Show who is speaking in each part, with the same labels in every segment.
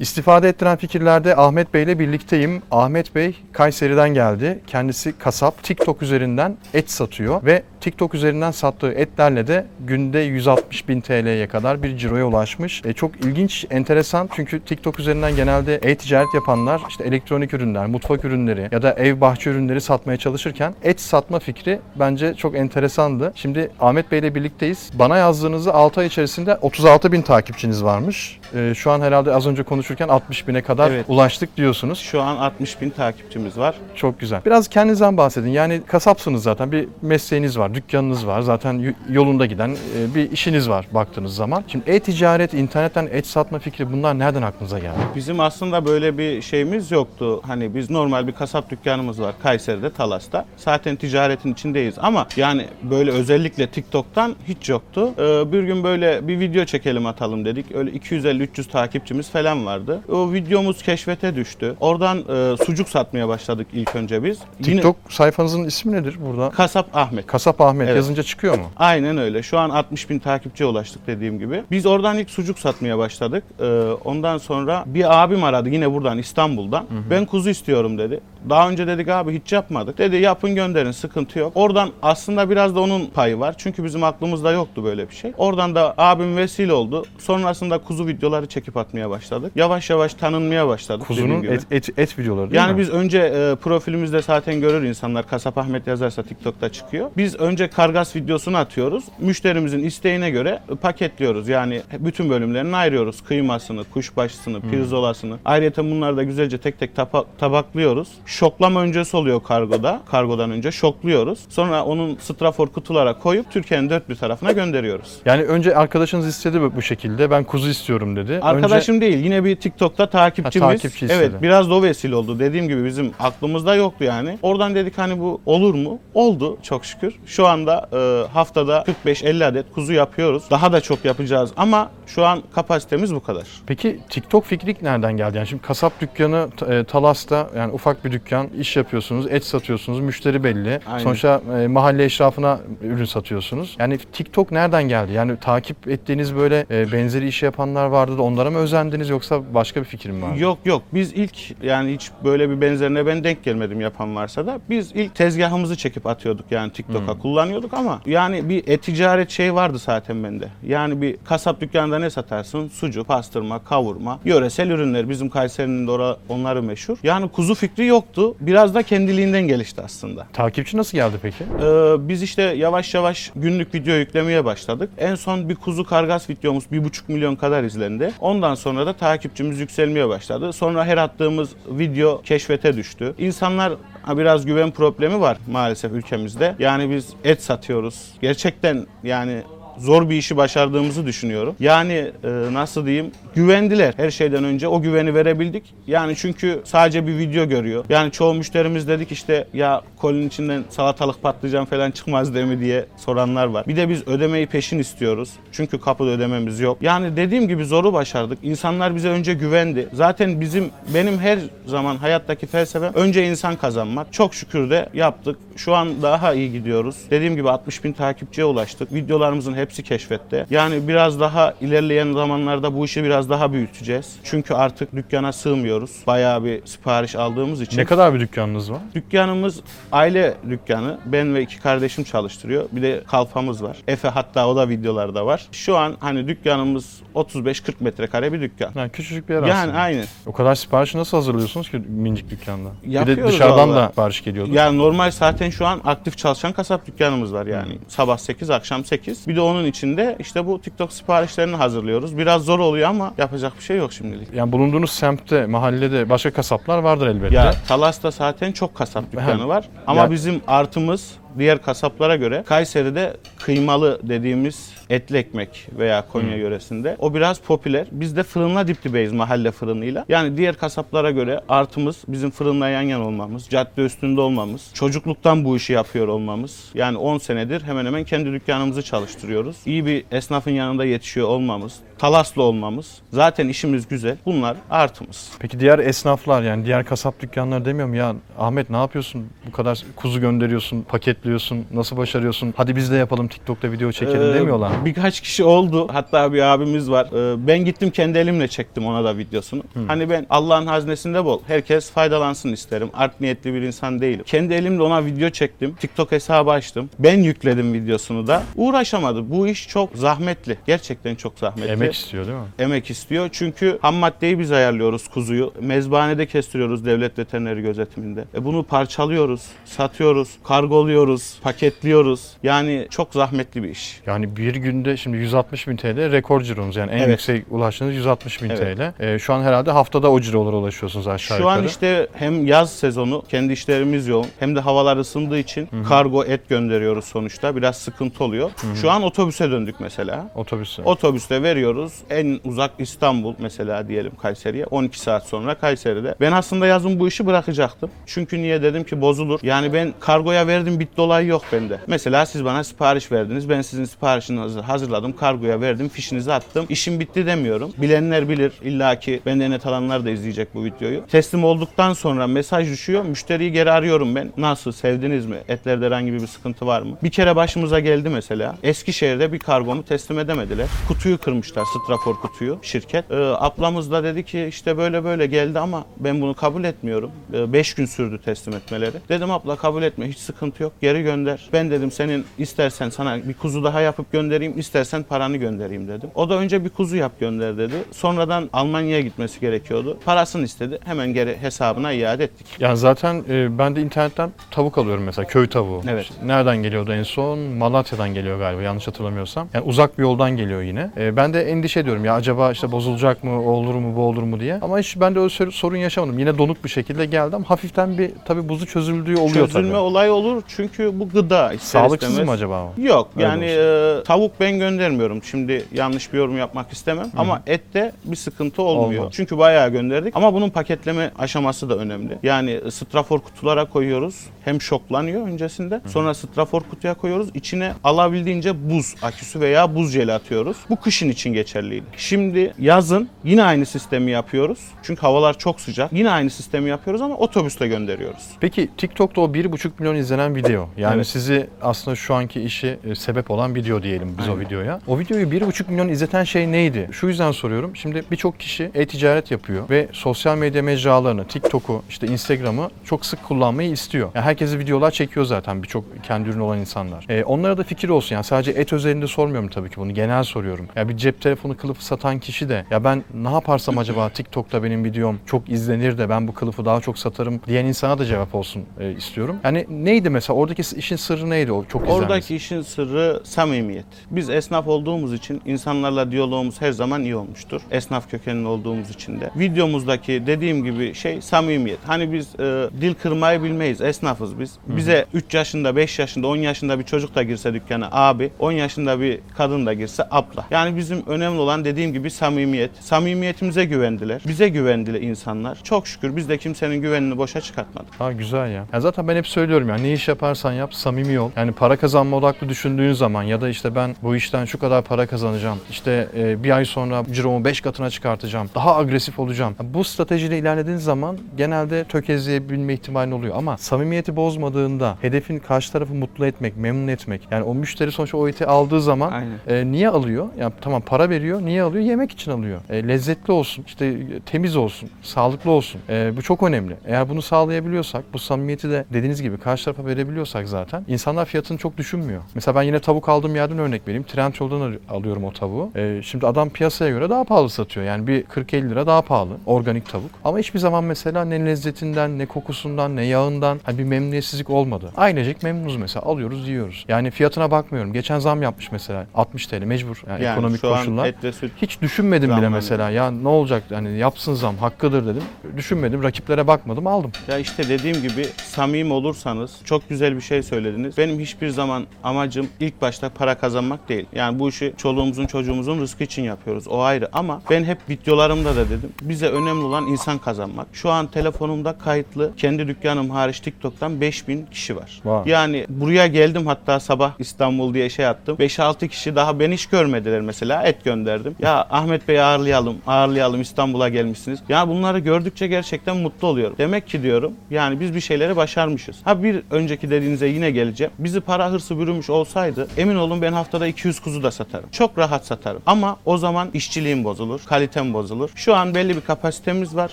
Speaker 1: İstifade ettiren fikirlerde Ahmet Bey ile birlikteyim. Ahmet Bey Kayseri'den geldi. Kendisi kasap. TikTok üzerinden et satıyor ve TikTok üzerinden sattığı etlerle de günde 160 bin TL'ye kadar bir ciroya ulaşmış. E, çok ilginç, enteresan çünkü TikTok üzerinden genelde e-ticaret yapanlar işte elektronik ürünler, mutfak ürünleri ya da ev bahçe ürünleri satmaya çalışırken et satma fikri bence çok enteresandı. Şimdi Ahmet Bey ile birlikteyiz. Bana yazdığınızda 6 ay içerisinde 36 bin takipçiniz varmış. E, şu an herhalde az önce konuşurken 60 bine kadar
Speaker 2: Evet.
Speaker 1: ulaştık diyorsunuz.
Speaker 2: Şu an 60 bin takipçimiz var.
Speaker 1: Çok güzel. Biraz kendinizden bahsedin. Yani kasapsınız zaten. Bir mesleğiniz var, dükkanınız var. Zaten yolunda giden e, bir işiniz var baktığınız zaman. Şimdi e-ticaret, internetten et satma fikri bunlar nereden aklınıza geldi?
Speaker 2: Bizim aslında böyle bir şeyimiz yoktu. Hani biz normal bir kasap dükkanımız var Kayseri'de, Talas'ta. Zaten ticaretin içindeyiz ama yani böyle özellikle TikTok'tan hiç yoktu. Ee, bir gün böyle bir video çekelim atalım dedik. Öyle 250-300 takipçimiz falan vardı. O videomuz keşfete düştü. Oradan e, sucuk satmaya başladık ilk önce biz. Yine
Speaker 1: TikTok sayfanızın ismi nedir burada?
Speaker 2: Kasap Ahmet.
Speaker 1: Kasap Ahmet
Speaker 2: Evet.
Speaker 1: yazınca çıkıyor mu?
Speaker 2: Aynen öyle. Şu an 60 bin takipçiye ulaştık dediğim gibi. Biz oradan ilk sucuk satmaya başladık. Ee, ondan sonra bir abim aradı yine buradan İstanbul'dan. Ben kuzu istiyorum dedi. Daha önce dedik abi hiç yapmadık. Dedi yapın gönderin sıkıntı yok. Oradan aslında biraz da onun payı var. Çünkü bizim aklımızda yoktu böyle bir şey. Oradan da abim vesile oldu. Sonrasında kuzu videoları çekip atmaya başladık. Yavaş yavaş tanınmaya başladık.
Speaker 1: Kuzunun et, et, et videoları değil
Speaker 2: Yani
Speaker 1: mi?
Speaker 2: biz önce e, profilimizde zaten görür insanlar Kasap Ahmet yazarsa TikTok'ta çıkıyor. Biz önce kargas videosunu atıyoruz. Müşterimizin isteğine göre paketliyoruz. Yani bütün bölümlerini ayırıyoruz. Kıymasını, kuşbaşısını, pirzolasını. Ayrıca bunları da güzelce tek tek tapa- tabaklıyoruz. Şoklama öncesi oluyor kargoda. Kargodan önce şokluyoruz. Sonra onun strafor kutulara koyup Türkiye'nin dört bir tarafına gönderiyoruz.
Speaker 1: Yani önce arkadaşınız istedi bu- şekilde. Ben kuzu istiyorum dedi. Önce-
Speaker 2: Arkadaşım değil yine bir TikTok'ta takipçimiz.
Speaker 1: Ha, takipçi istedi.
Speaker 2: evet biraz da o vesile oldu. Dediğim gibi bizim aklımızda yoktu yani. Oradan dedik hani bu olur mu? Oldu çok şükür. Şu anda e, haftada 45-50 adet kuzu yapıyoruz. Daha da çok yapacağız ama şu an kapasitemiz bu kadar.
Speaker 1: Peki TikTok fikri nereden geldi? Yani şimdi kasap dükkanı e, Talas'ta yani ufak bir dükkan iş yapıyorsunuz, et satıyorsunuz, müşteri belli.
Speaker 2: Aynen.
Speaker 1: Sonuçta e, mahalle eşrafına ürün satıyorsunuz. Yani TikTok nereden geldi? Yani takip ettiğiniz böyle e, benzeri iş yapanlar vardı da onlara mı özendiniz yoksa başka bir fikir mi vardı?
Speaker 2: Yok yok biz ilk yani hiç böyle bir benzerine ben denk gelmedim yapan varsa da biz ilk tezgahımızı çekip atıyorduk yani TikTok'a kullanıyorduk ama yani bir e-ticaret şey vardı zaten bende. Yani bir kasap dükkanında ne satarsın? Sucuk, pastırma, kavurma, yöresel ürünler. Bizim Kayseri'nin de onları meşhur. Yani kuzu fikri yoktu. Biraz da kendiliğinden gelişti aslında.
Speaker 1: Takipçi nasıl geldi peki?
Speaker 2: Ee, biz işte yavaş yavaş günlük video yüklemeye başladık. En son bir kuzu kargas videomuz 1,5 milyon kadar izlendi. Ondan sonra da takipçimiz yükselmeye başladı. Sonra her attığımız video keşfete düştü. İnsanlar ha, biraz güven problemi var maalesef ülkemizde. Yani biz et satıyoruz. Gerçekten yani zor bir işi başardığımızı düşünüyorum. Yani e, nasıl diyeyim güvendiler her şeyden önce o güveni verebildik. Yani çünkü sadece bir video görüyor. Yani çoğu müşterimiz dedik işte ya kolinin içinden salatalık patlıcan falan çıkmaz değil mi diye soranlar var. Bir de biz ödemeyi peşin istiyoruz. Çünkü kapıda ödememiz yok. Yani dediğim gibi zoru başardık. İnsanlar bize önce güvendi. Zaten bizim benim her zaman hayattaki felsefem önce insan kazanmak. Çok şükür de yaptık. Şu an daha iyi gidiyoruz. Dediğim gibi 60 bin takipçiye ulaştık. Videolarımızın hepsi keşfette. Yani biraz daha ilerleyen zamanlarda bu işi biraz daha büyüteceğiz. Çünkü artık dükkana sığmıyoruz. Bayağı bir sipariş aldığımız için.
Speaker 1: Ne kadar bir dükkanınız var?
Speaker 2: Dükkanımız aile dükkanı. Ben ve iki kardeşim çalıştırıyor. Bir de kalfamız var. Efe hatta o da videolarda var. Şu an hani dükkanımız 35-40 metrekare bir dükkan.
Speaker 1: Yani küçücük bir yer
Speaker 2: Yani
Speaker 1: aslında.
Speaker 2: aynı.
Speaker 1: O kadar siparişi nasıl hazırlıyorsunuz ki minicik dükkanda? bir de
Speaker 2: Yapıyoruz
Speaker 1: dışarıdan da
Speaker 2: vallahi.
Speaker 1: sipariş geliyordu.
Speaker 2: Yani normal zaten şu an aktif çalışan kasap dükkanımız var yani. Sabah 8, akşam 8. Bir de onun içinde işte bu TikTok siparişlerini hazırlıyoruz. Biraz zor oluyor ama yapacak bir şey yok şimdilik.
Speaker 1: Yani bulunduğunuz semtte, mahallede başka kasaplar vardır elbette.
Speaker 2: Ya Talas'ta zaten çok kasap dükkanı var. Ama
Speaker 1: Ya-
Speaker 2: bizim artımız diğer kasaplara göre Kayseri'de kıymalı dediğimiz etli ekmek veya Konya yöresinde o biraz popüler. Biz de fırınla dip dibeyiz mahalle fırınıyla. Yani diğer kasaplara göre artımız bizim fırınla yan yana olmamız, cadde üstünde olmamız, çocukluktan bu işi yapıyor olmamız. Yani 10 senedir hemen hemen kendi dükkanımızı çalıştırıyoruz. İyi bir esnafın yanında yetişiyor olmamız. Talaslı olmamız, zaten işimiz güzel. Bunlar artımız.
Speaker 1: Peki diğer esnaflar yani diğer kasap dükkanları demiyorum ya Ahmet ne yapıyorsun? Bu kadar kuzu gönderiyorsun, paketliyorsun, nasıl başarıyorsun? Hadi biz de yapalım TikTok'ta video çekelim
Speaker 2: Ee,
Speaker 1: demiyorlar. mı?
Speaker 2: Birkaç kişi oldu. Hatta bir abimiz var. Ee, ben gittim kendi elimle çektim ona da videosunu. Hani ben Allah'ın haznesinde bol. Herkes faydalansın isterim. Art niyetli bir insan değilim. Kendi elimle ona video çektim. TikTok hesabı açtım. Ben yükledim videosunu da. Uğraşamadı. Bu iş çok zahmetli. Gerçekten çok zahmetli.
Speaker 1: Emek istiyor değil mi?
Speaker 2: emek istiyor. Çünkü ham maddeyi biz ayarlıyoruz kuzuyu. Mezbanede kestiriyoruz devlet veterineri gözetiminde. E bunu parçalıyoruz, satıyoruz, kargoluyoruz, paketliyoruz. Yani çok zahmetli bir iş.
Speaker 1: Yani bir günde şimdi 160 bin TL rekor ciromuz yani en
Speaker 2: Evet.
Speaker 1: yüksek ulaştığınız 160 bin
Speaker 2: Evet.
Speaker 1: TL. Ee, şu an herhalde haftada o cirolara ulaşıyorsunuz aşağı
Speaker 2: Şu
Speaker 1: yukarı.
Speaker 2: an işte hem yaz sezonu, kendi işlerimiz yoğun hem de havalar ısındığı için kargo et gönderiyoruz sonuçta. Biraz sıkıntı oluyor. Şu an otobüse döndük mesela.
Speaker 1: Otobüse.
Speaker 2: Otobüste veriyoruz. En uzak İstanbul mesela diyelim Kayseri'ye. 12 saat sonra Kayseri'de. Ben aslında yazın bu işi bırakacaktım. Çünkü niye dedim ki bozulur. Yani ben kargoya verdim bit dolayı yok bende. Mesela siz bana sipariş verdiniz. Ben sizin siparişinizi hazırladım. Kargoya verdim. Fişinizi attım. İşim bitti demiyorum. Bilenler bilir. İlla ki benden net alanlar da izleyecek bu videoyu. Teslim olduktan sonra mesaj düşüyor. Müşteriyi geri arıyorum ben. Nasıl? Sevdiniz mi? Etlerde herhangi bir sıkıntı var mı? Bir kere başımıza geldi mesela. Eskişehir'de bir kargomu teslim edemediler. Kutuyu kırmışlar. Strafor kutuyu şirket. Ee, ablamız da dedi ki işte böyle böyle geldi ama ben bunu kabul etmiyorum. 5 gün sürdü teslim etmeleri. Dedim abla kabul etme hiç sıkıntı yok. Geri gönder. Ben dedim senin istersen sana bir kuzu daha yapıp göndereyim istersen paranı göndereyim dedim. O da önce bir kuzu yap gönder dedi. Sonradan Almanya'ya gitmesi gerekiyordu. Parasını istedi. Hemen geri hesabına iade ettik.
Speaker 1: Yani zaten e, ben de internetten tavuk alıyorum mesela köy tavuğu.
Speaker 2: Evet.
Speaker 1: İşte nereden geliyordu en son? Malatya'dan geliyor galiba yanlış hatırlamıyorsam. Yani uzak bir yoldan geliyor yine. E, ben de endişe ediyorum ya acaba işte bozulacak mı, o olur mu, bu olur mu diye. Ama hiç ben de öyle sor- sorun yaşamadım. Yine donuk bir şekilde geldi ama hafiften bir tabii buzu çözüldüğü oluyor
Speaker 2: Çözülme
Speaker 1: tabii.
Speaker 2: olayı olur çünkü bu gıda ister
Speaker 1: Sağlıksız
Speaker 2: istemez.
Speaker 1: mı acaba o?
Speaker 2: Yok
Speaker 1: Öyle
Speaker 2: yani e, tavuk ben göndermiyorum. Şimdi yanlış bir yorum yapmak istemem. Ama ette bir sıkıntı olmuyor.
Speaker 1: Olmaz.
Speaker 2: Çünkü bayağı gönderdik. Ama bunun paketleme aşaması da önemli. Yani strafor kutulara koyuyoruz. Hem şoklanıyor öncesinde. Sonra strafor kutuya koyuyoruz. İçine alabildiğince buz aküsü veya buz jeli atıyoruz. Bu kışın için geçerliydi. Şimdi yazın yine aynı sistemi yapıyoruz. Çünkü havalar çok sıcak. Yine aynı sistemi yapıyoruz ama otobüste gönderiyoruz.
Speaker 1: Peki TikTok'ta o 1,5 milyon izlenen video. Yani
Speaker 2: Evet.
Speaker 1: sizi aslında şu anki işi e, sebep olan video diyelim biz o
Speaker 2: Aynen.
Speaker 1: videoya. O videoyu 1,5 milyon izleten şey neydi? Şu yüzden soruyorum. Şimdi birçok kişi e-ticaret yapıyor ve sosyal medya mecralarını, TikTok'u, işte Instagram'ı çok sık kullanmayı istiyor. Yani herkesi videolar çekiyor zaten birçok kendi ürünü olan insanlar. E, onlara da fikir olsun. Yani sadece et özelinde sormuyorum tabii ki bunu. Genel soruyorum. Ya bir cep telefonu kılıfı satan kişi de ya ben ne yaparsam acaba TikTok'ta benim videom çok izlenir de ben bu kılıfı daha çok satarım diyen insana da cevap olsun e, istiyorum. Yani neydi mesela oradaki işin sırrı neydi o çok izlenmesi?
Speaker 2: Oradaki işin sırrı samimiyet. Biz esnaf olduğumuz için insanlarla diyalogumuz her zaman iyi olmuştur. Esnaf kökenli olduğumuz için de. Videomuzdaki dediğim gibi şey samimiyet. Hani biz e, dil kırmayı bilmeyiz. Esnafız biz. Bize 3 yaşında, 5 yaşında, 10 yaşında bir çocuk da girse dükkana abi, 10 yaşında bir kadın da girse abla. Yani bizim önemli olan dediğim gibi samimiyet. Samimiyetimize güvendiler. Bize güvendiler insanlar. Çok şükür biz de kimsenin güvenini boşa çıkartmadık.
Speaker 1: Ha güzel ya. ya. Zaten ben hep söylüyorum ya ne iş yaparsan yap samimi ol. Yani para kazanma odaklı düşündüğün zaman ya da işte ben bu işten şu kadar para kazanacağım. İşte e, bir ay sonra ciromu 5 katına çıkartacağım. Daha agresif olacağım. Ya bu stratejiyle ilerlediğin zaman genelde tökezleyebilme ihtimalin oluyor. Ama samimiyeti bozmadığında hedefin karşı tarafı mutlu etmek, memnun etmek. Yani o müşteri sonuçta o eti aldığı zaman
Speaker 2: Aynen.
Speaker 1: e, niye alıyor? Yani tamam para veriyor. Niye alıyor? Yemek için alıyor. E, lezzetli olsun, işte e, temiz olsun, sağlıklı olsun. E, bu çok önemli. Eğer bunu sağlayabiliyorsak, bu samimiyeti de dediğiniz gibi karşı tarafa verebiliyorsak zaten insanlar fiyatını çok düşünmüyor. Mesela ben yine tavuk aldığım yerden örnek vereyim. Trendyol'dan al- alıyorum o tavuğu. E, şimdi adam piyasaya göre daha pahalı satıyor. Yani bir 40-50 lira daha pahalı organik tavuk. Ama hiçbir zaman mesela ne lezzetinden, ne kokusundan, ne yağından hani bir memnuniyetsizlik olmadı. Ailecek memnunuz mesela. Alıyoruz, yiyoruz. Yani fiyatına bakmıyorum. Geçen zam yapmış mesela. 60 TL mecbur. Yani,
Speaker 2: Yani
Speaker 1: ekonomik
Speaker 2: şu
Speaker 1: koşullar.
Speaker 2: et ve süt
Speaker 1: Hiç düşünmedim bile mesela. Ya ne olacak hani yapsın zam hakkıdır dedim. Düşünmedim. Rakiplere bakmadım aldım.
Speaker 2: Ya işte dediğim gibi samimi olursanız çok güzel bir şey söylediniz. Benim hiçbir zaman amacım ilk başta para kazanmak değil. Yani bu işi çoluğumuzun çocuğumuzun rızkı için yapıyoruz. O ayrı ama ben hep videolarımda da dedim. Bize önemli olan insan kazanmak. Şu an telefonumda kayıtlı kendi dükkanım hariç TikTok'tan 5000 kişi var.
Speaker 1: Vay.
Speaker 2: Yani buraya geldim hatta sabah İstanbul diye şey attım. 5-6 kişi daha beni hiç görmediler mesela. Et gönderdim. Ya Ahmet Bey'i ağırlayalım, ağırlayalım İstanbul'a gelmişsiniz. Ya bunları gördükçe gerçekten mutlu oluyorum. Demek ki diyorum yani biz bir şeyleri başarmışız. Ha bir önceki dediğinize yine geleceğim. Bizi para hırsı bürümüş olsaydı emin olun ben haftada 200 kuzu da satarım. Çok rahat satarım. Ama o zaman işçiliğim bozulur, kalitem bozulur. Şu an belli bir kapasitemiz var.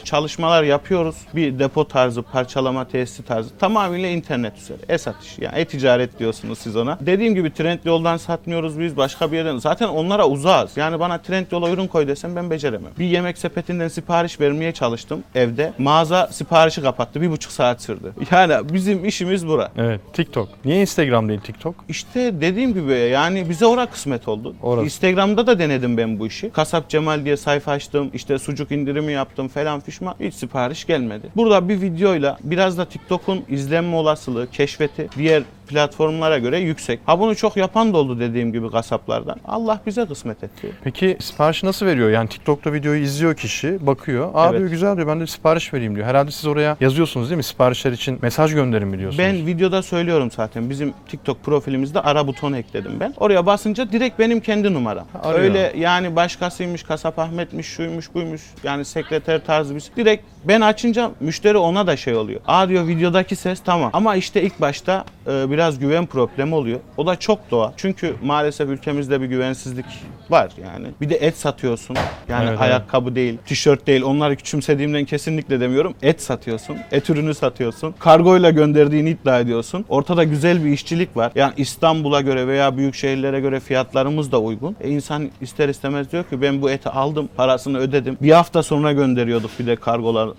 Speaker 2: Çalışmalar yapıyoruz. Bir depo tarzı, parçalama tesisi tarzı. Tamamıyla internet üzeri. E-satış. Yani e-ticaret diyorsunuz siz ona. Dediğim gibi trend yoldan satmıyoruz biz. Başka bir yerden. Zaten onlara uzağız. Yani bana trend yola ürün koy desem ben beceremem. Bir yemek sepetinden sipariş vermeye çalıştım evde. Mağaza siparişi kapattı. Bir buçuk saat sürdü. Yani bizim işimiz bura.
Speaker 1: Evet. TikTok. Niye Instagram değil TikTok?
Speaker 2: İşte dediğim gibi yani bize ora kısmet oldu.
Speaker 1: Orası.
Speaker 2: Instagram'da da denedim ben bu işi. Kasap Cemal diye sayfa açtım. İşte sucuk indirimi yaptım falan fişman. Hiç sipariş gelmedi. Burada bir videoyla biraz da TikTok'un izlenme olasılığı, keşfeti diğer platformlara göre yüksek. Ha bunu çok yapan da oldu dediğim gibi kasaplardan. Allah bize kısmet etti.
Speaker 1: Peki siparişi nasıl veriyor? Yani TikTok'ta videoyu izliyor kişi, bakıyor. Aa
Speaker 2: Evet.
Speaker 1: diyor güzel diyor ben de sipariş vereyim diyor. Herhalde siz oraya yazıyorsunuz değil mi? Siparişler için mesaj gönderin mi diyorsunuz?
Speaker 2: Ben videoda söylüyorum zaten. Bizim TikTok profilimizde ara butonu ekledim ben. Oraya basınca direkt benim kendi numaram.
Speaker 1: Arıyor.
Speaker 2: Öyle yani başkasıymış, kasap Ahmet'miş, şuymuş, buymuş. Yani sekreter tarzı bir. Direkt ben açınca müşteri ona da şey oluyor. Aa diyor videodaki ses tamam. Ama işte ilk başta e, biraz güven problemi oluyor. O da çok doğal. Çünkü maalesef ülkemizde bir güvensizlik var yani. Bir de et satıyorsun. Yani
Speaker 1: Evet,
Speaker 2: ayakkabı değil, tişört değil. Onları küçümsediğimden kesinlikle demiyorum. Et satıyorsun. Et ürünü satıyorsun. Kargoyla gönderdiğini iddia ediyorsun. Ortada güzel bir işçilik var. Yani İstanbul'a göre veya büyük şehirlere göre fiyatlarımız da uygun. E insan ister istemez diyor ki ben bu eti aldım, parasını ödedim. Bir hafta sonra gönderiyorduk bir de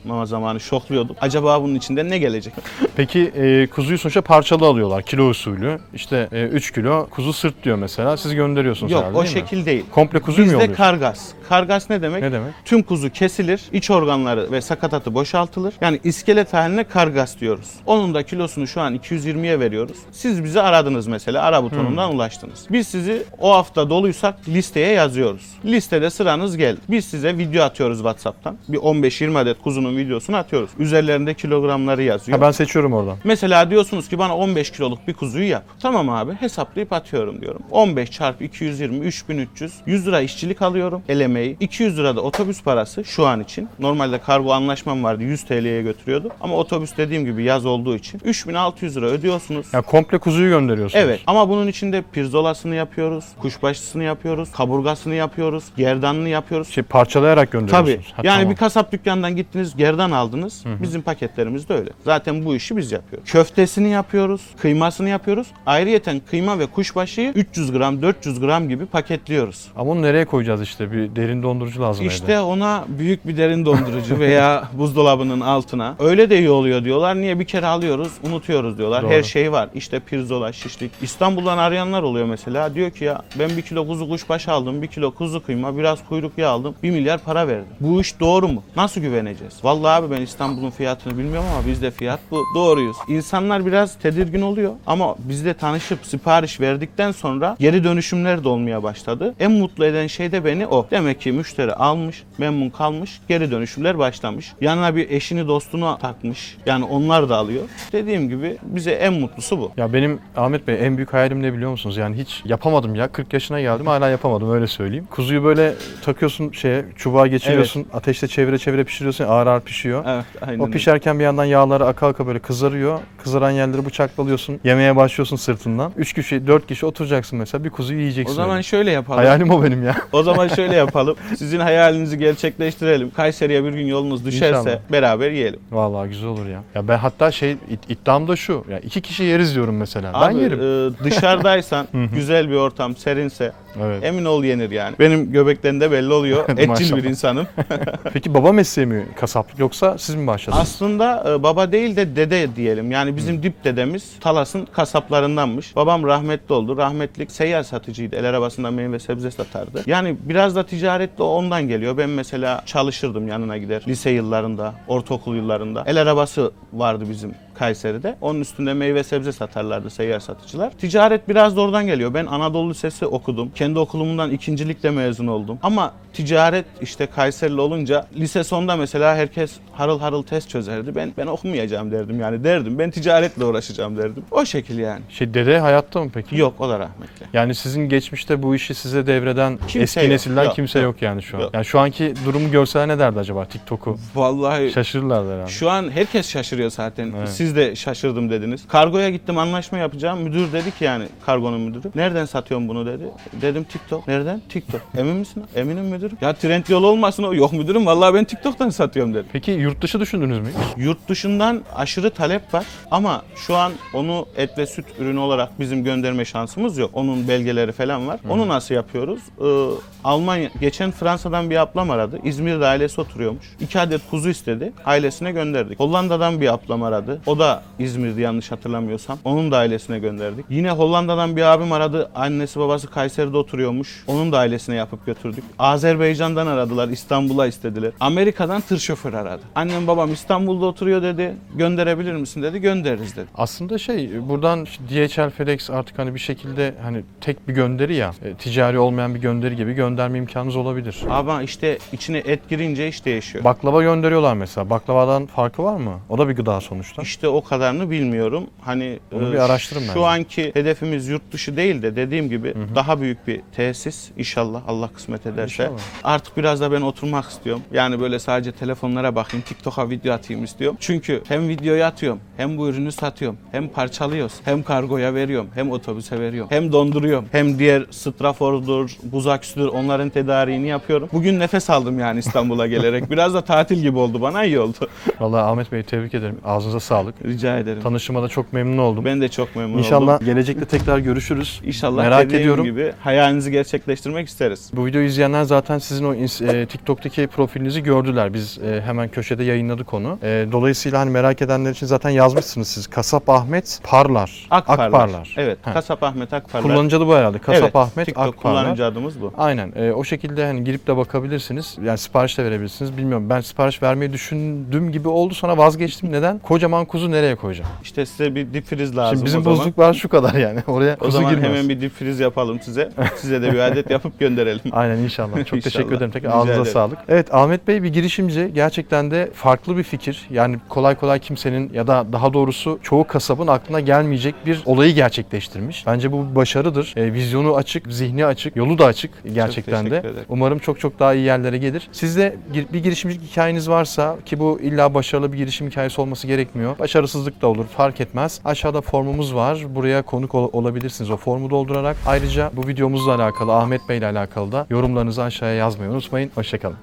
Speaker 2: kargolama zamanı şokluyorduk. Acaba bunun içinde ne gelecek?
Speaker 1: Peki e, kuzuyu sonuçta parçalı alıyorlar kilo usulü. İşte 3 kilo kuzu sırt diyor mesela. Siz gönderiyorsunuz
Speaker 2: Yok
Speaker 1: herhalde
Speaker 2: o
Speaker 1: değil mi?
Speaker 2: şekil değil.
Speaker 1: Komple kuzuyu mu
Speaker 2: Bizde kargas. Kargas ne demek?
Speaker 1: Ne demek?
Speaker 2: Tüm kuzu kesilir, iç organları ve sakatatı boşaltılır. Yani iskelet haline kargas diyoruz. Onun da kilosunu şu an 220'ye veriyoruz. Siz bizi aradınız mesela, ara butonundan
Speaker 1: Hmm.
Speaker 2: ulaştınız. Biz sizi o hafta doluysak listeye yazıyoruz. Listede sıranız geldi. Biz size video atıyoruz WhatsApp'tan. Bir 15-20 adet kuzunun videosunu atıyoruz. Üzerlerinde kilogramları yazıyor.
Speaker 1: Ha, ben seçiyorum oradan.
Speaker 2: Mesela diyorsunuz ki bana 15 kiloluk bir kuzuyu yap. Tamam abi hesaplayıp atıyorum diyorum. 15 çarpı 220 3300 100 lira işçilik alıyorum el emeği. 200 lira da otobüs parası şu an için. Normalde kargo anlaşmam vardı 100 TL'ye götürüyordu. Ama otobüs dediğim gibi yaz olduğu için 3600 lira ödüyorsunuz.
Speaker 1: Ya komple kuzuyu gönderiyorsunuz.
Speaker 2: Evet ama bunun içinde pirzolasını yapıyoruz, kuşbaşısını yapıyoruz, kaburgasını yapıyoruz, gerdanını yapıyoruz.
Speaker 1: Şey parçalayarak
Speaker 2: Tabii.
Speaker 1: gönderiyorsunuz. Ha,
Speaker 2: yani
Speaker 1: tamam.
Speaker 2: bir kasap dükkanından gittiniz gerdan aldınız. Bizim paketlerimiz de öyle. Zaten bu işi biz yapıyoruz. Köftesini yapıyoruz, kıymasını yapıyoruz. Ayrıyeten kıyma ve kuşbaşıyı 300 gram, 400 gram gibi paketliyoruz.
Speaker 1: Ama onu nereye koyacağız işte? Bir derin dondurucu lazım
Speaker 2: İşte
Speaker 1: evde.
Speaker 2: ona büyük bir derin dondurucu veya buzdolabının altına. Öyle de iyi oluyor diyorlar. Niye bir kere alıyoruz, unutuyoruz diyorlar.
Speaker 1: Doğru.
Speaker 2: Her şey var. İşte pirzola, şişlik. İstanbul'dan arayanlar oluyor mesela. Diyor ki ya ben bir kilo kuzu kuşbaşı aldım, bir kilo kuzu kıyma, biraz kuyruk yağı aldım. Bir milyar para verdim. Bu iş doğru mu? Nasıl güveneceğiz? Vallahi abi ben İstanbul'un fiyatını bilmiyorum ama bizde fiyat bu. Doğruyuz. İnsanlar biraz tedirgin oluyor ama bizle tanışıp sipariş verdikten sonra geri dönüşümler de olmaya başladı. En mutlu eden şey de beni o. Demek ki müşteri almış, memnun kalmış, geri dönüşümler başlamış. Yanına bir eşini dostunu takmış. Yani onlar da alıyor. Dediğim gibi bize en mutlusu bu.
Speaker 1: Ya benim Ahmet Bey en büyük hayalim ne biliyor musunuz? Yani hiç yapamadım ya. 40 yaşına geldim hala yapamadım öyle söyleyeyim. Kuzuyu böyle takıyorsun şeye çubuğa geçiriyorsun. Ateşte çevire çevire pişiriyorsun. Ağır ağır pişiyor.
Speaker 2: Evet, aynen
Speaker 1: O pişerken bir yandan yağları aka aka böyle kızarıyor. Kızaran yerleri bıçakla alıyorsun. Yemeye başlıyorsun sırtından. 3 kişi 4 kişi oturacaksın mesela bir kuzuyu yiyeceksin.
Speaker 2: O zaman
Speaker 1: öyle.
Speaker 2: şöyle yapalım.
Speaker 1: Hayalim o benim ya.
Speaker 2: O zaman şöyle yapalım. Sizin hayalinizi gerçekleştirelim. Kayseri'ye bir gün yolunuz düşerse
Speaker 1: İnşallah.
Speaker 2: beraber yiyelim.
Speaker 1: Vallahi güzel olur ya. Ya ben hatta şey id- iddiam da şu. Ya iki kişi yeriz diyorum mesela. ben
Speaker 2: Abi,
Speaker 1: yerim.
Speaker 2: e, dışarıdaysan, güzel bir ortam, serinse
Speaker 1: evet.
Speaker 2: emin ol yenir yani. Benim göbeklerinde belli oluyor. Etçil bir insanım.
Speaker 1: Peki baba mesleği mi kasaplık yoksa siz mi başladınız?
Speaker 2: Aslında e, baba değil de dede diyelim. Yani bizim dip dedemiz Talas'ın kasaplarındanmış. Babam rahmetli oldu. Rahmetlik seyyar satıcıydı. El arabasında meyve sebze satardı. Yani biraz da ticaret de ondan geliyor. Ben mesela çalışırdım yanına gider. Lise yıllarında, ortaokul yıllarında. El arabası vardı bizim Kayseri'de. Onun üstünde meyve sebze satarlardı seyyar satıcılar. Ticaret biraz da oradan geliyor. Ben Anadolu Lisesi okudum. Kendi okulumdan ikincilikle mezun oldum. Ama ticaret işte Kayserili olunca lise sonunda mesela herkes harıl harıl test çözerdi. Ben ben okumayacağım derdim yani derdim. Ben ticaretle uğraşacağım derdim. O şekil yani.
Speaker 1: Şey dede hayatta mı peki?
Speaker 2: Yok o da rahmetli.
Speaker 1: Yani sizin geçmişte bu işi size devreden
Speaker 2: Kimse
Speaker 1: eski
Speaker 2: yok.
Speaker 1: nesilden
Speaker 2: Yok,
Speaker 1: kimse
Speaker 2: yok.
Speaker 1: yok, yani şu an.
Speaker 2: Yok.
Speaker 1: Yani şu anki durumu görseler ne derdi acaba TikTok'u?
Speaker 2: Vallahi
Speaker 1: Şaşırırlardı herhalde.
Speaker 2: Şu an herkes şaşırıyor zaten.
Speaker 1: Evet.
Speaker 2: Siz de şaşırdım dediniz. Kargoya gittim anlaşma yapacağım. Müdür dedi ki yani kargonun müdürü. Nereden satıyorsun bunu dedi. Dedim TikTok. Nereden? TikTok. Emin misin? Eminim müdürüm. Ya trend yol olmasın o. Yok müdürüm vallahi ben TikTok'tan satıyorum dedim.
Speaker 1: Peki yurt dışı düşündünüz mü? hiç?
Speaker 2: Yurt dışından aşırı talep var ama şu an onu et ve süt ürünü olarak bizim gönderme şansımız yok. Onun belgeleri falan var. Onu nasıl yapıyoruz? Ee, Almanya, geçen Fransa'dan bir ablam aradı. İzmir'de ailesi oturuyormuş. İki adet kuzu istedi. Ailesine gönderdik. Hollanda'dan bir ablam aradı. O da İzmir'de yanlış hatırlamıyorsam. Onun da ailesine gönderdik. Yine Hollanda'dan bir abim aradı. Annesi babası Kayseri'de oturuyormuş. Onun da ailesine yapıp götürdük. Azerbaycan'dan aradılar. İstanbul'a istediler. Amerika'dan tır şoförü aradı. Annem babam İstanbul'da oturuyor dedi. Gönderebilir misin dedi. Göndeririz dedi.
Speaker 1: Aslında şey buradan işte DHL, FedEx artık hani bir şekilde hani tek bir gönderi ya e, ticari olmayan bir gönderi gibi gönderme imkanınız olabilir.
Speaker 2: Ama işte içine et girince iş değişiyor.
Speaker 1: Baklava gönderiyorlar mesela. Baklavadan farkı var mı? O da bir gıda sonuçta.
Speaker 2: İşte o kadarını bilmiyorum. Hani
Speaker 1: Bunu
Speaker 2: e,
Speaker 1: bir araştırın
Speaker 2: Şu
Speaker 1: bence.
Speaker 2: anki hedefimiz yurt dışı değil de dediğim gibi daha büyük bir tesis inşallah Allah kısmet ederse.
Speaker 1: İnşallah.
Speaker 2: Artık biraz da ben oturmak istiyorum. Yani böyle sadece telefonlara bakayım, TikTok'a video atayım istiyorum. Çünkü hem videoyu atıyorum, hem bu ürünü satıyorum, hem parçalıyoruz, hem kargoya veriyorum, hem otobüse veriyorum, hem donduruyorum, hem diğer strafordur, buz aksüdür onların tedariğini yapıyorum. Bugün nefes aldım yani İstanbul'a gelerek. Biraz da tatil gibi oldu bana iyi oldu.
Speaker 1: Vallahi Ahmet Bey tebrik ederim. Ağzınıza sağlık.
Speaker 2: Rica ederim.
Speaker 1: Tanışıma da çok memnun oldum.
Speaker 2: Ben de çok memnun
Speaker 1: İnşallah
Speaker 2: oldum.
Speaker 1: gelecekte tekrar görüşürüz.
Speaker 2: İnşallah
Speaker 1: Merak ediyorum.
Speaker 2: gibi hayalinizi gerçekleştirmek isteriz.
Speaker 1: Bu videoyu izleyenler zaten sizin o e, TikTok'taki profilinizi gördüler. Biz e, hemen köşede yayınladık onu. E, dolayısıyla hani merak edenler için zaten yazmışsınız siz. Kasap Ahmet Parlar.
Speaker 2: Akparlar. Evet.
Speaker 1: Ha.
Speaker 2: Kasap Ahmet Akparlar.
Speaker 1: Kullanıcı adı bu herhalde. Kasap
Speaker 2: evet,
Speaker 1: Ahmet
Speaker 2: TikTok
Speaker 1: Akparlar.
Speaker 2: kullanıcı adımız bu.
Speaker 1: Aynen. E, o şekilde hani girip de bakabilirsiniz. Yani sipariş de verebilirsiniz. Bilmiyorum. Ben sipariş vermeyi düşündüğüm gibi oldu. Sonra vazgeçtim. Neden? Kocaman kuzu nereye koyacağım?
Speaker 2: İşte size bir dip friz lazım
Speaker 1: Şimdi bizim
Speaker 2: o zaman.
Speaker 1: buzluklar şu kadar yani. Oraya
Speaker 2: O
Speaker 1: kuzu
Speaker 2: zaman
Speaker 1: girmez.
Speaker 2: hemen bir dip friz yapalım size. Size de bir adet yapıp gönderelim.
Speaker 1: Aynen inşallah. Çok
Speaker 2: İnşallah.
Speaker 1: teşekkür ederim. Tekrar
Speaker 2: Rica
Speaker 1: ağzınıza
Speaker 2: ederim.
Speaker 1: sağlık. Evet Ahmet Bey bir girişimci. Gerçekten de farklı bir fikir. Yani kolay kolay kimsenin ya da daha doğrusu çoğu kasabın aklına gelmeyecek bir olayı gerçekleştirmiş. Bence bu bir başarıdır. E, vizyonu açık, zihni açık, yolu da açık gerçekten de.
Speaker 2: teşekkür ederim.
Speaker 1: Umarım çok çok daha iyi yerlere gelir. Sizde gir- bir girişimcilik hikayeniz varsa ki bu illa başarılı bir girişim hikayesi olması gerekmiyor. Başarısızlık da olur fark etmez. Aşağıda formumuz var. Buraya konuk ol- olabilirsiniz o formu doldurarak. Ayrıca bu videomuzla alakalı Ahmet Bey ile alakalı da yorumlarınızı aşağıya yazmayı unutmayın. Hoşçakalın.